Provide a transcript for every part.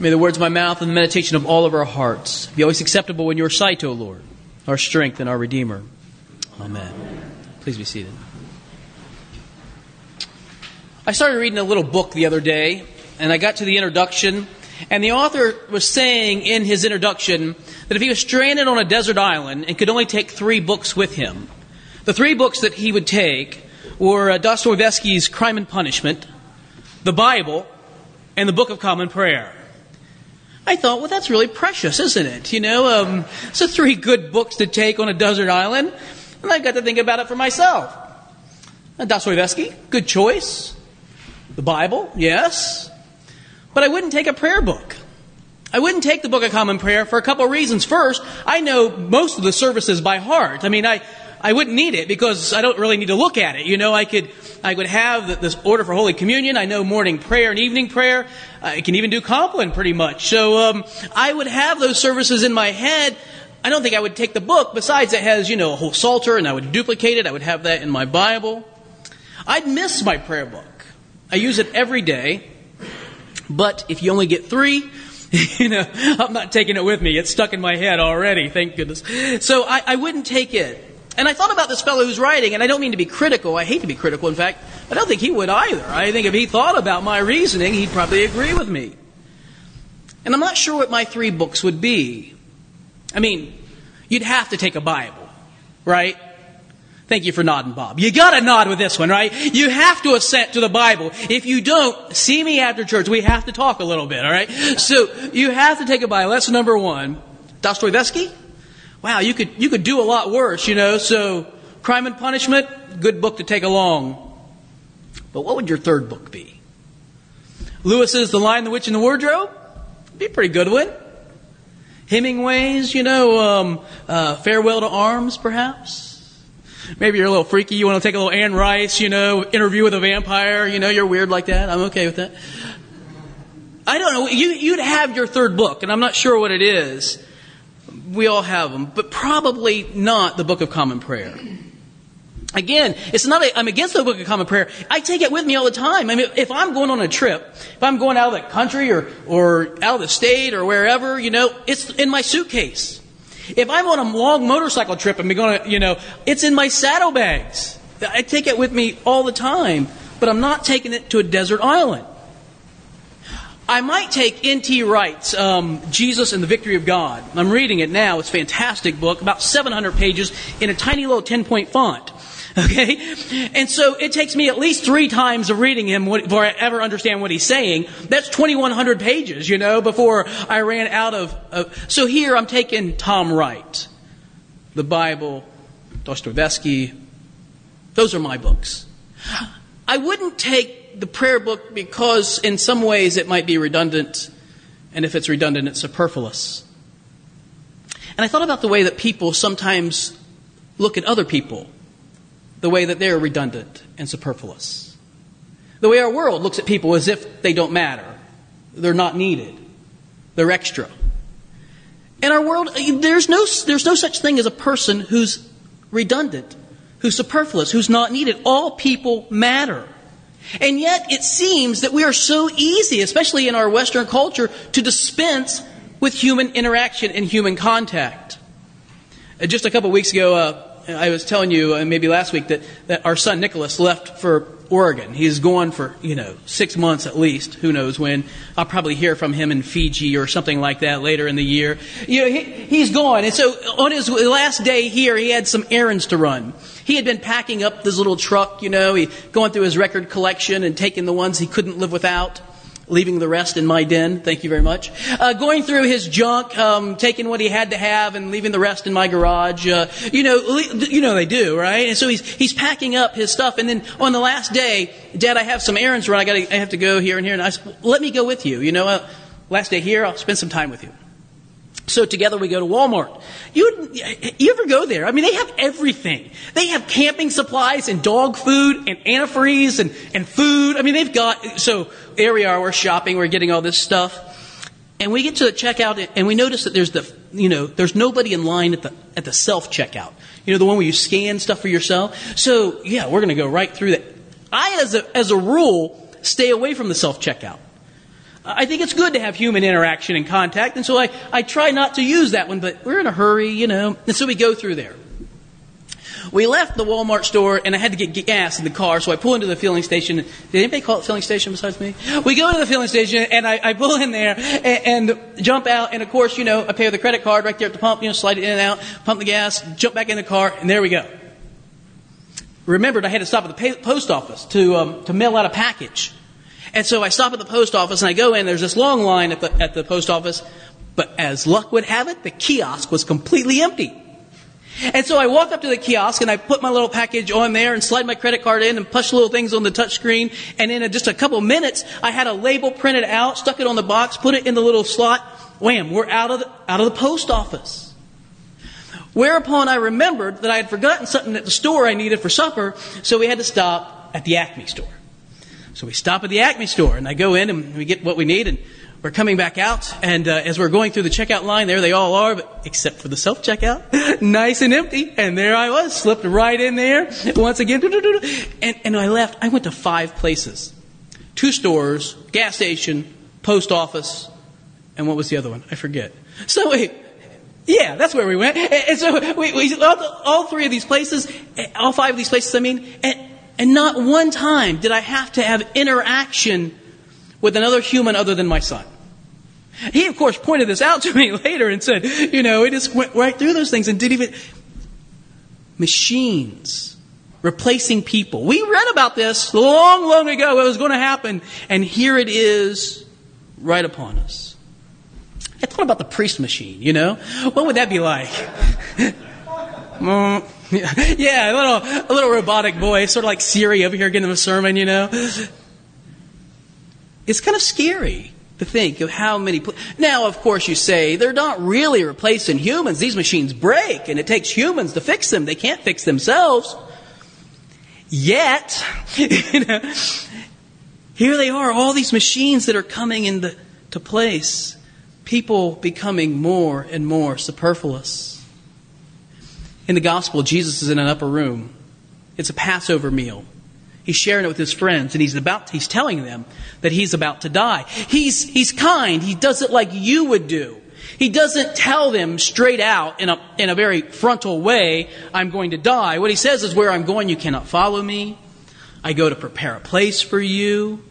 May the words of my mouth and the meditation of all of our hearts be always acceptable in your sight, O Lord, our strength and our Redeemer. Amen. Please be seated. I started reading a little book the other day, and I got to the introduction, and the author was saying in his introduction that if he was stranded on a desert island and could only take three books with him, the three books that he would take were uh, Dostoevsky's Crime and Punishment, the Bible, and the Book of Common Prayer. I thought, well, that's really precious, isn't it? You know, um, so three good books to take on a desert island. And I got to think about it for myself. Uh, Dostoevsky, good choice. The Bible, yes. But I wouldn't take a prayer book. I wouldn't take the Book of Common Prayer for a couple of reasons. First, I know most of the services by heart. I mean, I, I wouldn't need it because I don't really need to look at it. You know, I could, I would have this order for Holy Communion. I know morning prayer and evening prayer. I can even do Compline pretty much. So, um, I would have those services in my head. I don't think I would take the book. Besides, it has, you know, a whole psalter and I would duplicate it. I would have that in my Bible. I'd miss my prayer book. I use it every day. But if you only get three, you know, I'm not taking it with me. It's stuck in my head already, thank goodness. So I, I wouldn't take it. And I thought about this fellow who's writing, and I don't mean to be critical. I hate to be critical, in fact. I don't think he would either. I think if he thought about my reasoning, he'd probably agree with me. And I'm not sure what my three books would be. I mean, you'd have to take a Bible, right? Thank you for nodding, Bob. You gotta nod with this one, right? You have to assent to the Bible. If you don't, see me after church. We have to talk a little bit, alright? So, you have to take a Bible. That's number one. Dostoevsky? Wow, you could, you could do a lot worse, you know, so Crime and Punishment, good book to take along. But what would your third book be? Lewis's The Lion, the Witch, and the Wardrobe? Be a pretty good one. Hemingway's, you know, um, uh, Farewell to Arms, perhaps? Maybe you're a little freaky. You want to take a little Anne Rice, you know, interview with a vampire. You know, you're weird like that. I'm okay with that. I don't know. You, you'd have your third book, and I'm not sure what it is we all have them, but probably not the Book of Common Prayer. Again, it's not, i am against the Book of Common Prayer. I take it with me all the time. I mean, if I'm going on a trip, if I'm going out of the country or, or out of the state or wherever, you know, it's in my suitcase. If I'm on a long motorcycle trip and I'm going to, you know, it's in my saddlebags. I take it with me all the time, but I'm not taking it to a desert island. I might take N.T. Wright's um, Jesus and the Victory of God. I'm reading it now. It's a fantastic book, about 700 pages in a tiny little 10 point font. Okay? And so it takes me at least three times of reading him before I ever understand what he's saying. That's 2,100 pages, you know, before I ran out of. of so here I'm taking Tom Wright, the Bible, Dostoevsky. Those are my books. I wouldn't take the prayer book because in some ways it might be redundant, and if it's redundant, it's superfluous. And I thought about the way that people sometimes look at other people, the way that they're redundant and superfluous. The way our world looks at people as if they don't matter, they're not needed, they're extra. In our world, there's no, there's no such thing as a person who's redundant, who's superfluous, who's not needed. All people matter. And yet it seems that we are so easy, especially in our Western culture, to dispense with human interaction and human contact. Uh, just a couple weeks ago, uh, I was telling you, uh, maybe last week, that, that our son Nicholas left for Oregon. He's gone for, you know, six months at least. Who knows when. I'll probably hear from him in Fiji or something like that later in the year. You know, he, he's gone. And so on his last day here, he had some errands to run. He had been packing up this little truck, you know, he going through his record collection and taking the ones he couldn't live without leaving the rest in my den. Thank you very much. Uh, going through his junk, um, taking what he had to have, and leaving the rest in my garage. Uh, you know, you know they do, right? And so he's he's packing up his stuff, and then on the last day, Dad, I have some errands run. I got I have to go here and here, and I said, let me go with you. You know, uh, last day here, I'll spend some time with you. So together we go to Walmart. You, you ever go there? I mean, they have everything. They have camping supplies and dog food and antifreeze and, and food. I mean, they've got, so there we are, we're shopping, we're getting all this stuff. And we get to the checkout and we notice that there's the, you know, there's nobody in line at the, at the self checkout. You know, the one where you scan stuff for yourself. So yeah, we're going to go right through that. I, as a, as a rule, stay away from the self checkout. I think it's good to have human interaction and contact, and so I, I try not to use that one, but we're in a hurry, you know, and so we go through there. We left the Walmart store and I had to get gas in the car, so I pull into the filling station. Did anybody call it filling station besides me? We go to the filling station and I, I pull in there and, and, jump out, and of course, you know, I pay with a credit card right there at the pump, you know, slide it in and out, pump the gas, jump back in the car, and there we go. Remembered I had to stop at the post office to, um, to mail out a package. And so I stop at the post office and I go in, there's this long line at the, at the post office, but as luck would have it, the kiosk was completely empty. And so I walk up to the kiosk and I put my little package on there and slide my credit card in and push little things on the touch screen. And in just a couple minutes, I had a label printed out, stuck it on the box, put it in the little slot. Wham, we're out of the, out of the post office. Whereupon I remembered that I had forgotten something at the store I needed for supper, so we had to stop at the Acme store. So we stop at the Acme store and I go in and we get what we need and we're coming back out, and uh, as we're going through the checkout line, there they all are, but except for the self checkout, nice and empty. And there I was, slipped right in there once again. And, and I left. I went to five places two stores, gas station, post office, and what was the other one? I forget. So. Yeah, that's where we went. And so we, we all, all, three of these places, all five of these places, I mean, and, and not one time did I have to have interaction with another human other than my son. He, of course, pointed this out to me later and said, you know, he just went right through those things and didn't even. Machines replacing people. We read about this long, long ago. It was going to happen. And here it is right upon us. I thought about the priest machine, you know? What would that be like? Mm. Yeah, a little, a little robotic voice, sort of like Siri over here getting a sermon, you know? It's kind of scary to think of how many. Pl- now, of course, you say they're not really replacing humans. These machines break, and it takes humans to fix them. They can't fix themselves. Yet, here they are, all these machines that are coming into place. People becoming more and more superfluous. In the gospel, Jesus is in an upper room. It's a Passover meal. He's sharing it with his friends and he's about, he's telling them that he's about to die. He's, he's kind. He does it like you would do. He doesn't tell them straight out in a, in a very frontal way, I'm going to die. What he says is, where I'm going, you cannot follow me. I go to prepare a place for you.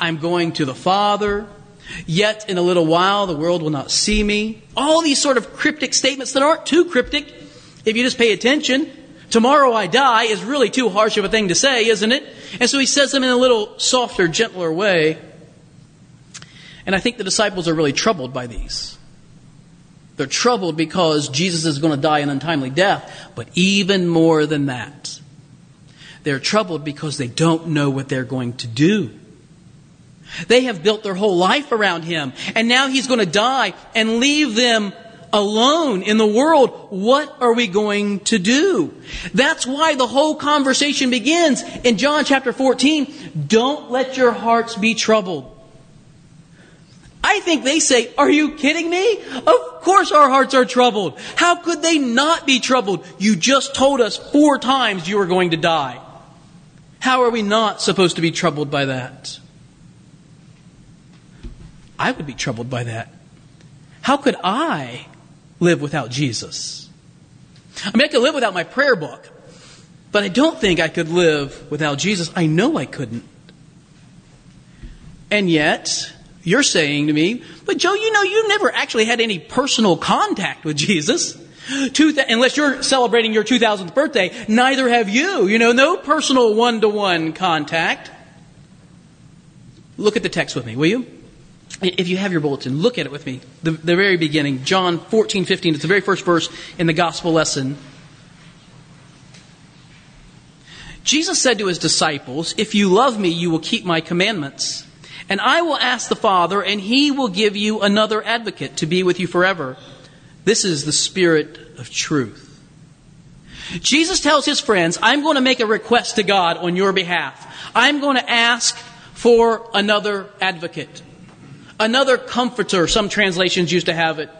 I'm going to the Father. Yet in a little while, the world will not see me. All these sort of cryptic statements that aren't too cryptic if you just pay attention. Tomorrow I die is really too harsh of a thing to say, isn't it? And so he says them in a little softer, gentler way. And I think the disciples are really troubled by these. They're troubled because Jesus is going to die an untimely death, but even more than that, they're troubled because they don't know what they're going to do. They have built their whole life around him, and now he's going to die and leave them alone in the world, what are we going to do? That's why the whole conversation begins in John chapter 14. Don't let your hearts be troubled. I think they say, Are you kidding me? Of course our hearts are troubled. How could they not be troubled? You just told us four times you were going to die. How are we not supposed to be troubled by that? I would be troubled by that. How could I live without Jesus. I mean, I could live without my prayer book, but I don't think I could live without Jesus. I know I couldn't. And yet, you're saying to me, but Joe, you know, you never actually had any personal contact with Jesus. Two, unless you're celebrating your 2000th birthday, neither have you. You know, no personal one to one contact. Look at the text with me, will you? If you have your bulletin, look at it with me. The, the very beginning, John 14, 15. It's the very first verse in the gospel lesson. Jesus said to his disciples, If you love me, you will keep my commandments. And I will ask the Father, and he will give you another advocate to be with you forever. This is the Spirit of truth. Jesus tells his friends, I'm going to make a request to God on your behalf. I'm going to ask for another advocate another comforter, some translations used to have it.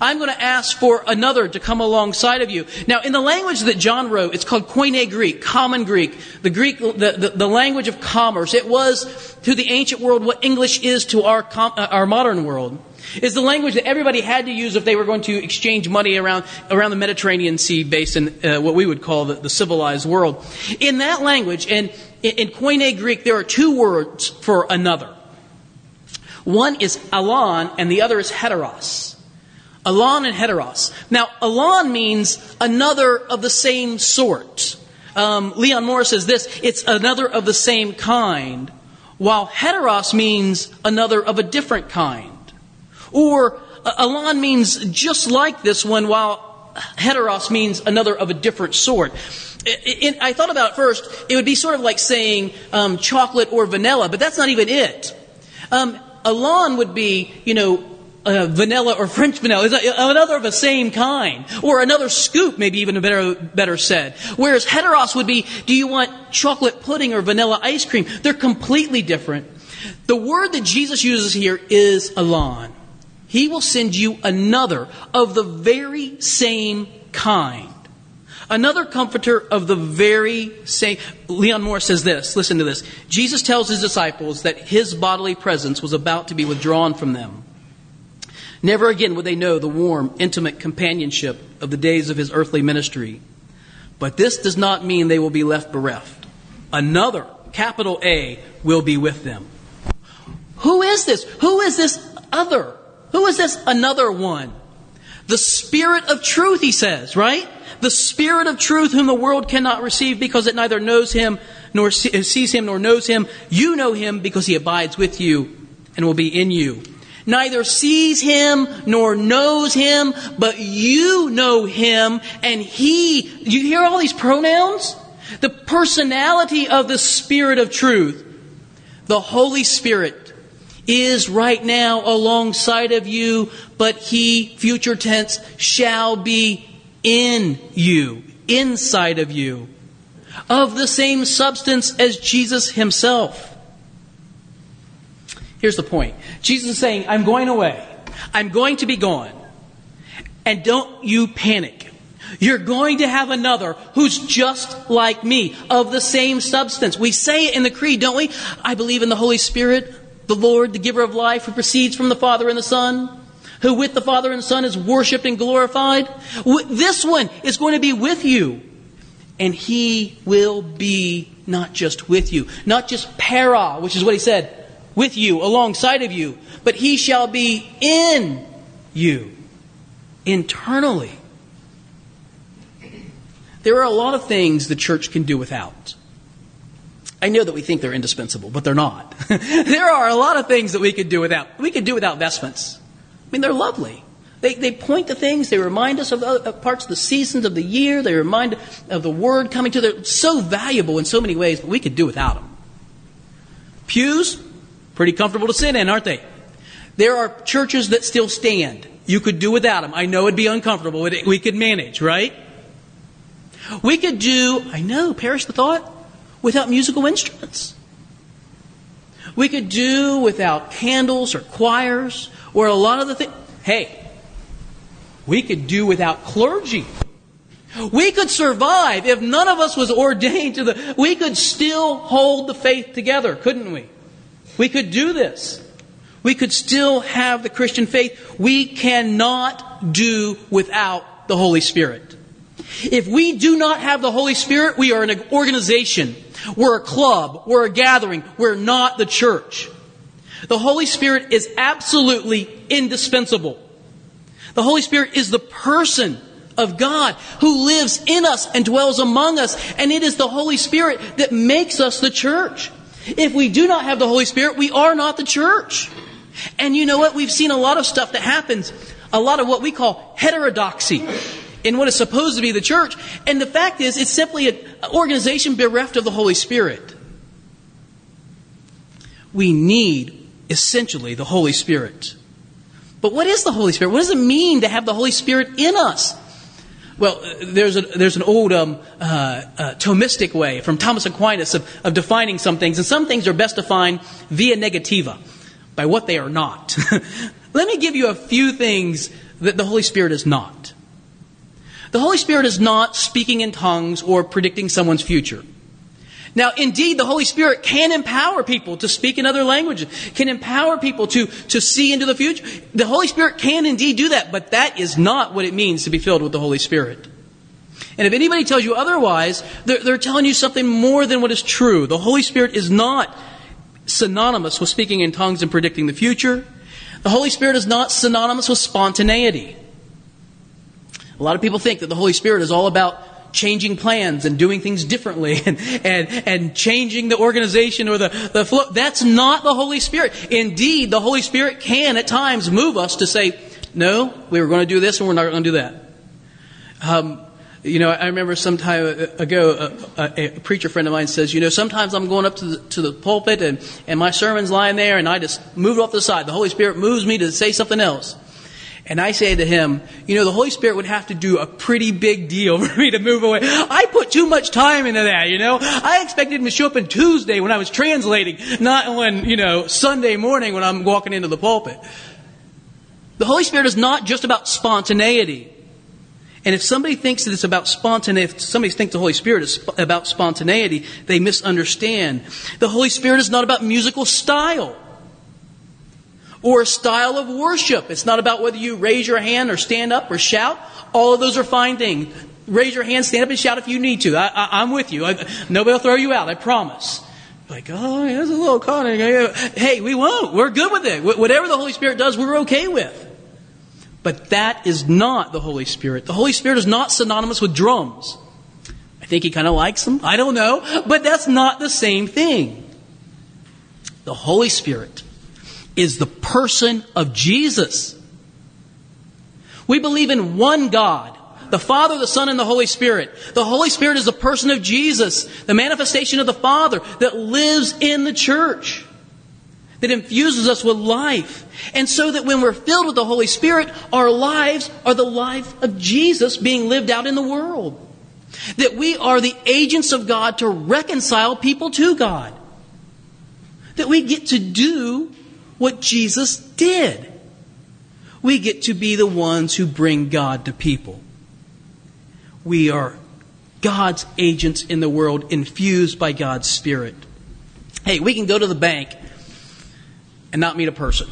I'm going to ask for another to come alongside of you. Now, in the language that John wrote, it's called Koine Greek, common Greek, the Greek, the, the, the language of commerce. It was to the ancient world what English is to our, uh, our modern world. Is the language that everybody had to use if they were going to exchange money around, around the Mediterranean Sea basin, uh, what we would call the, the, civilized world. In that language, and in, in Koine Greek, there are two words for another. One is allon, and the other is heteros. Allon and heteros. Now, allon means another of the same sort. Um, Leon Morris says this it's another of the same kind, while heteros means another of a different kind. Or uh, allon means just like this one, while heteros means another of a different sort. It, it, I thought about first, it would be sort of like saying um, chocolate or vanilla, but that's not even it. Um, allon would be, you know, uh, vanilla or French vanilla. Is another of the same kind. Or another scoop, maybe even a better, better said. Whereas heteros would be, do you want chocolate pudding or vanilla ice cream? They're completely different. The word that Jesus uses here is allon. He will send you another of the very same kind. Another comforter of the very same. Leon Morris says this. Listen to this. Jesus tells his disciples that his bodily presence was about to be withdrawn from them. Never again would they know the warm, intimate companionship of the days of his earthly ministry. But this does not mean they will be left bereft. Another, capital A, will be with them. Who is this? Who is this other? Who is this another one? The Spirit of truth, he says, right? The Spirit of truth whom the world cannot receive because it neither knows him nor eh, sees him nor knows him. You know him because he abides with you and will be in you neither sees him nor knows him, but you know him and he, you hear all these pronouns? The personality of the Spirit of truth, the Holy Spirit, is right now alongside of you, but he, future tense, shall be in you, inside of you, of the same substance as Jesus himself. Here's the point Jesus is saying, I'm going away. I'm going to be gone. And don't you panic. You're going to have another who's just like me, of the same substance. We say it in the Creed, don't we? I believe in the Holy Spirit, the Lord, the giver of life, who proceeds from the Father and the Son, who with the Father and Son is worshiped and glorified. This one is going to be with you. And he will be not just with you, not just para, which is what he said, with you, alongside of you, but he shall be in you, internally. There are a lot of things the church can do without. I know that we think they're indispensable, but they're not. there are a lot of things that we could do without. We could do without vestments. I mean, they're lovely. They, they point to things. They remind us of, the, of parts of the seasons of the year. They remind of the word coming to them. So valuable in so many ways, but we could do without them. Pews, Pretty comfortable to sit in, aren't they? There are churches that still stand. You could do without them. I know it'd be uncomfortable. We could manage, right? We could do, I know, perish the thought, without musical instruments. We could do without candles or choirs or a lot of the things. Hey, we could do without clergy. We could survive if none of us was ordained to the. We could still hold the faith together, couldn't we? We could do this. We could still have the Christian faith. We cannot do without the Holy Spirit. If we do not have the Holy Spirit, we are an organization. We're a club. We're a gathering. We're not the church. The Holy Spirit is absolutely indispensable. The Holy Spirit is the person of God who lives in us and dwells among us. And it is the Holy Spirit that makes us the church. If we do not have the Holy Spirit, we are not the church. And you know what? We've seen a lot of stuff that happens, a lot of what we call heterodoxy in what is supposed to be the church. And the fact is, it's simply an organization bereft of the Holy Spirit. We need, essentially, the Holy Spirit. But what is the Holy Spirit? What does it mean to have the Holy Spirit in us? Well, there's, a, there's an old um, uh, uh, Thomistic way from Thomas Aquinas of, of defining some things, and some things are best defined via negativa, by what they are not. Let me give you a few things that the Holy Spirit is not. The Holy Spirit is not speaking in tongues or predicting someone's future. Now, indeed, the Holy Spirit can empower people to speak in other languages, can empower people to, to see into the future. The Holy Spirit can indeed do that, but that is not what it means to be filled with the Holy Spirit. And if anybody tells you otherwise, they're, they're telling you something more than what is true. The Holy Spirit is not synonymous with speaking in tongues and predicting the future. The Holy Spirit is not synonymous with spontaneity. A lot of people think that the Holy Spirit is all about changing plans and doing things differently and, and, and changing the organization or the, the flow. That's not the Holy Spirit. Indeed, the Holy Spirit can at times move us to say, no, we were going to do this and we're not going to do that. Um, you know, I remember some time ago, a, a, preacher friend of mine says, you know, sometimes I'm going up to the, to the pulpit and, and my sermon's lying there and I just move off the side. The Holy Spirit moves me to say something else. And I say to him, you know, the Holy Spirit would have to do a pretty big deal for me to move away. I put too much time into that, you know. I expected him to show up on Tuesday when I was translating, not on, you know, Sunday morning when I'm walking into the pulpit. The Holy Spirit is not just about spontaneity. And if somebody thinks that it's about spontaneity, if somebody thinks the Holy Spirit is about spontaneity, they misunderstand. The Holy Spirit is not about musical style or a style of worship. It's not about whether you raise your hand or stand up or shout. All of those are fine things. Raise your hand, stand up and shout if you need to. I, am with you. I, nobody will throw you out, I promise. Like, oh, there's a little cunning. Hey, we won't. We're good with it. Whatever the Holy Spirit does, we're okay with. But that is not the Holy Spirit. The Holy Spirit is not synonymous with drums. I think he kind of likes them. I don't know. But that's not the same thing. The Holy Spirit is the person of Jesus. We believe in one God, the Father, the Son, and the Holy Spirit. The Holy Spirit is the person of Jesus, the manifestation of the Father that lives in the church that infuses us with life. And so that when we're filled with the Holy Spirit, our lives are the life of Jesus being lived out in the world. That we are the agents of God to reconcile people to God. That we get to do what Jesus did. We get to be the ones who bring God to people. We are God's agents in the world, infused by God's Spirit. Hey, we can go to the bank and not meet a person.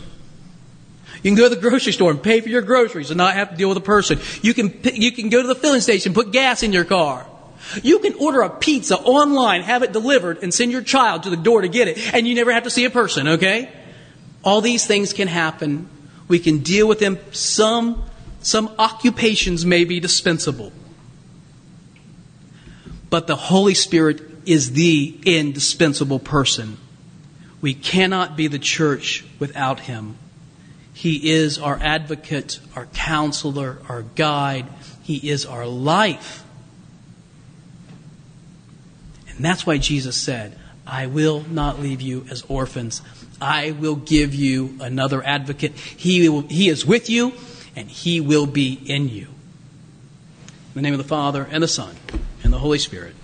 You can go to the grocery store and pay for your groceries and not have to deal with a person. You can, you can go to the filling station, put gas in your car. You can order a pizza online, have it delivered, and send your child to the door to get it, and you never have to see a person, okay? All these things can happen. We can deal with them. Some, some occupations may be dispensable. But the Holy Spirit is the indispensable person we cannot be the church without him. He is our advocate, our counselor, our guide. He is our life. And that's why Jesus said, I will not leave you as orphans. I will give you another advocate. He, will, he is with you, and he will be in you. In the name of the Father, and the Son, and the Holy Spirit.